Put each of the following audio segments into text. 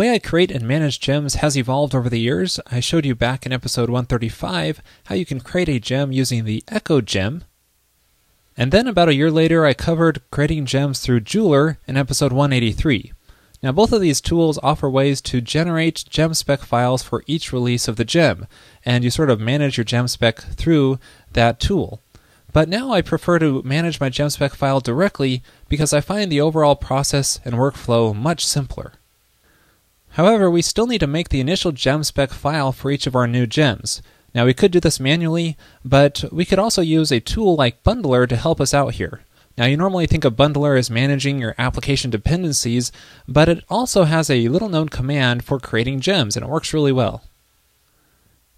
way I create and manage gems has evolved over the years. I showed you back in episode 135 how you can create a gem using the Echoe gem. And then about a year later, I covered creating gems through Jeweler in episode 183. Now, both of these tools offer ways to generate gem spec files for each release of the gem, and you sort of manage your gem spec through that tool. But now I prefer to manage my gem spec file directly because I find the overall process and workflow much simpler. However, we still need to make the initial gem spec file for each of our new gems. Now, we could do this manually, but we could also use a tool like Bundler to help us out here. Now, you normally think of Bundler as managing your application dependencies, but it also has a little known command for creating gems, and it works really well.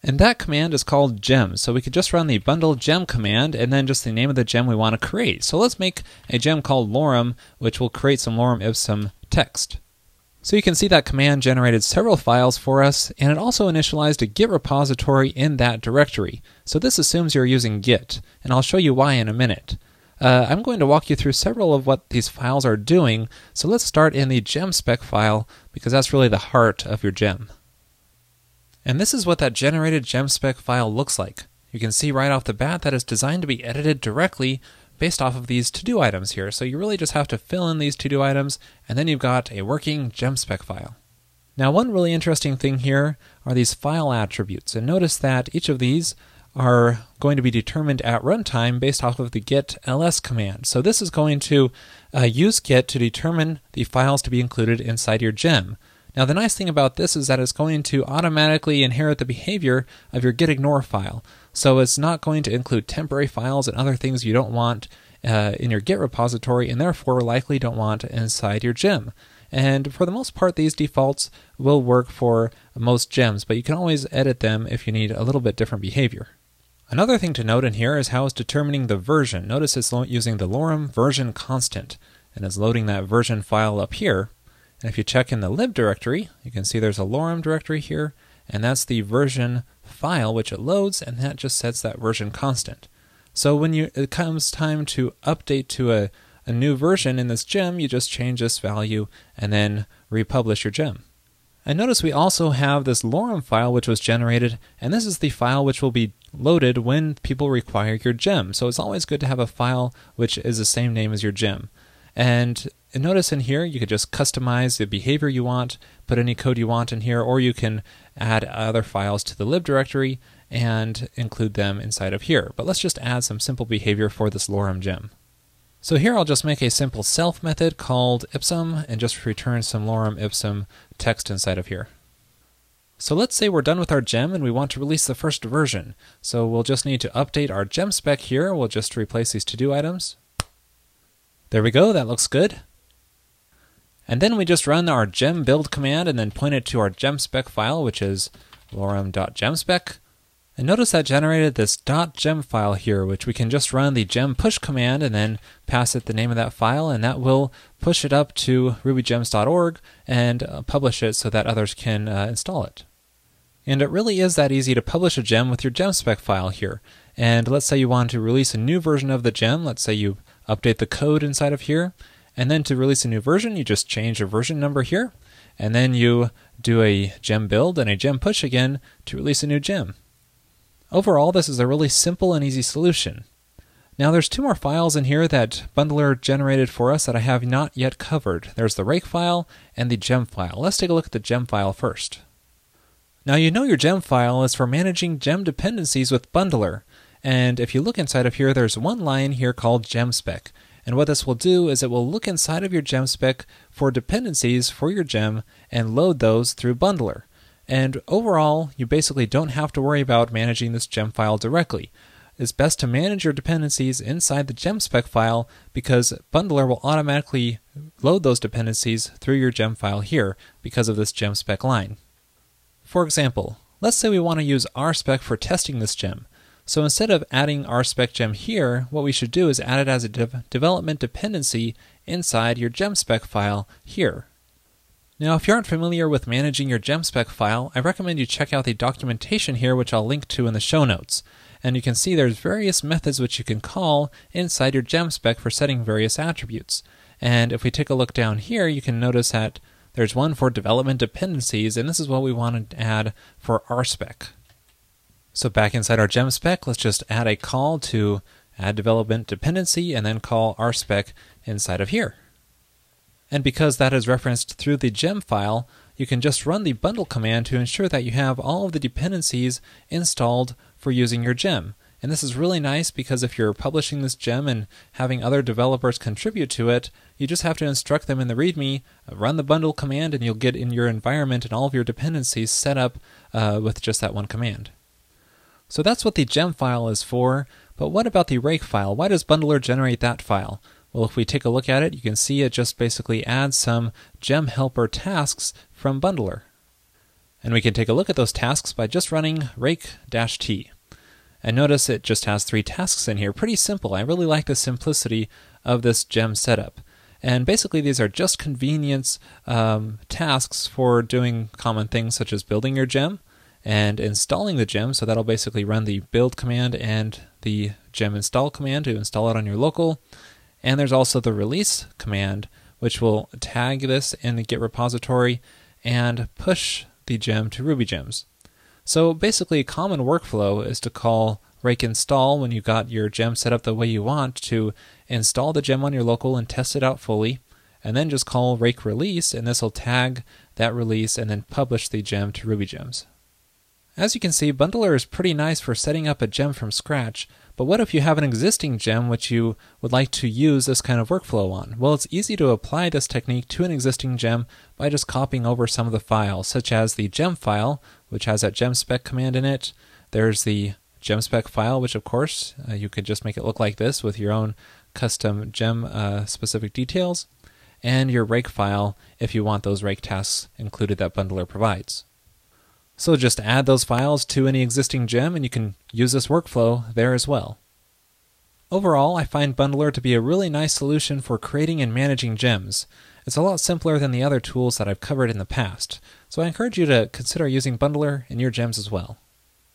And that command is called gem. So we could just run the bundle gem command and then just the name of the gem we want to create. So let's make a gem called lorem, which will create some lorem ipsum text. So you can see that command generated several files for us, and it also initialized a Git repository in that directory. So this assumes you're using Git, and I'll show you why in a minute. Uh, I'm going to walk you through several of what these files are doing, so let's start in the gemspec file, because that's really the heart of your gem. And this is what that generated gemspec file looks like. You can see right off the bat that it's designed to be edited directly based off of these to-do items here. So you really just have to fill in these to-do items, and then you've got a working gem spec file. Now one really interesting thing here are these file attributes, and notice that each of these are going to be determined at runtime based off of the git ls command. So this is going to uh, use git to determine the files to be included inside your gem. Now the nice thing about this is that it's going to automatically inherit the behavior of your gitignore file. So it's not going to include temporary files and other things you don't want uh, in your git repository and therefore likely don't want inside your gem. And for the most part, these defaults will work for most gems, but you can always edit them if you need a little bit different behavior. Another thing to note in here is how it's determining the version. Notice it's using the lorem version constant, and it's loading that version file up here. And if you check in the lib directory, you can see there's a lorem directory here, and that's the version file which it loads, and that just sets that version constant. So when you, it comes time to update to a, a new version in this gem, you just change this value and then republish your gem. And notice we also have this lorem file which was generated, and this is the file which will be loaded when people require your gem. So it's always good to have a file which is the same name as your gem. And notice in here, you could just customize the behavior you want, put any code you want in here, or you can add other files to the lib directory and include them inside of here. But let's just add some simple behavior for this lorem gem. So here I'll just make a simple self method called ipsum and just return some lorem ipsum text inside of here. So let's say we're done with our gem and we want to release the first version. So we'll just need to update our gem spec here. We'll just replace these to-do items. There we go, that looks good. And then we just run our gem build command and then point it to our gem spec file, which is lorem.gemspec. And notice that generated this .gem file here, which we can just run the gem push command and then pass it the name of that file, and that will push it up to rubygems.org and uh, publish it so that others can uh, install it. And it really is that easy to publish a gem with your gem spec file here. And let's say you want to release a new version of the gem. Let's say you update the code inside of here. And then to release a new version, you just change a version number here. And then you do a gem build and a gem push again to release a new gem. Overall, this is a really simple and easy solution. Now there's two more files in here that Bundler generated for us that I have not yet covered. There's the rake file and the gem file. Let's take a look at the gem file first. Now you know your gem file is for managing gem dependencies with Bundler. And if you look inside of here, there's one line here called gemspec. And what this will do is it will look inside of your gemspec for dependencies for your gem and load those through Bundler. And overall, you basically don't have to worry about managing this gem file directly. It's best to manage your dependencies inside the gemspec file because Bundler will automatically load those dependencies through your gem file here because of this gemspec line. For example, let's say we want to use rspec for testing this gem. So instead of adding RSpec gem here, what we should do is add it as a de development dependency inside your gemspec file here. Now, if you aren't familiar with managing your gemspec file, I recommend you check out the documentation here, which I'll link to in the show notes. And you can see there's various methods which you can call inside your gemspec for setting various attributes. And if we take a look down here, you can notice that there's one for development dependencies, and this is what we want to add for RSpec. So back inside our gem spec, let's just add a call to add development dependency and then call RSpec inside of here. And because that is referenced through the gem file, you can just run the bundle command to ensure that you have all of the dependencies installed for using your gem. And this is really nice because if you're publishing this gem and having other developers contribute to it, you just have to instruct them in the README, run the bundle command, and you'll get in your environment and all of your dependencies set up uh, with just that one command. So that's what the gem file is for, but what about the rake file? Why does Bundler generate that file? Well, if we take a look at it, you can see it just basically adds some gem helper tasks from Bundler. And we can take a look at those tasks by just running rake-t. And notice it just has three tasks in here. Pretty simple. I really like the simplicity of this gem setup. And basically, these are just convenience um, tasks for doing common things such as building your gem and installing the gem. So that'll basically run the build command and the gem install command to install it on your local. And there's also the release command, which will tag this in the Git repository and push the gem to Ruby gems. So basically, a common workflow is to call rake install when you've got your gem set up the way you want to install the gem on your local and test it out fully, and then just call rake release, and this will tag that release and then publish the gem to Ruby gems. As you can see, Bundler is pretty nice for setting up a gem from scratch, but what if you have an existing gem which you would like to use this kind of workflow on? Well, it's easy to apply this technique to an existing gem by just copying over some of the files, such as the gem file, which has that gem spec command in it. There's the gem spec file, which of course uh, you could just make it look like this with your own custom gem uh, specific details, and your rake file if you want those rake tasks included that Bundler provides. So just add those files to any existing gem and you can use this workflow there as well. Overall, I find Bundler to be a really nice solution for creating and managing gems. It's a lot simpler than the other tools that I've covered in the past, so I encourage you to consider using Bundler in your gems as well.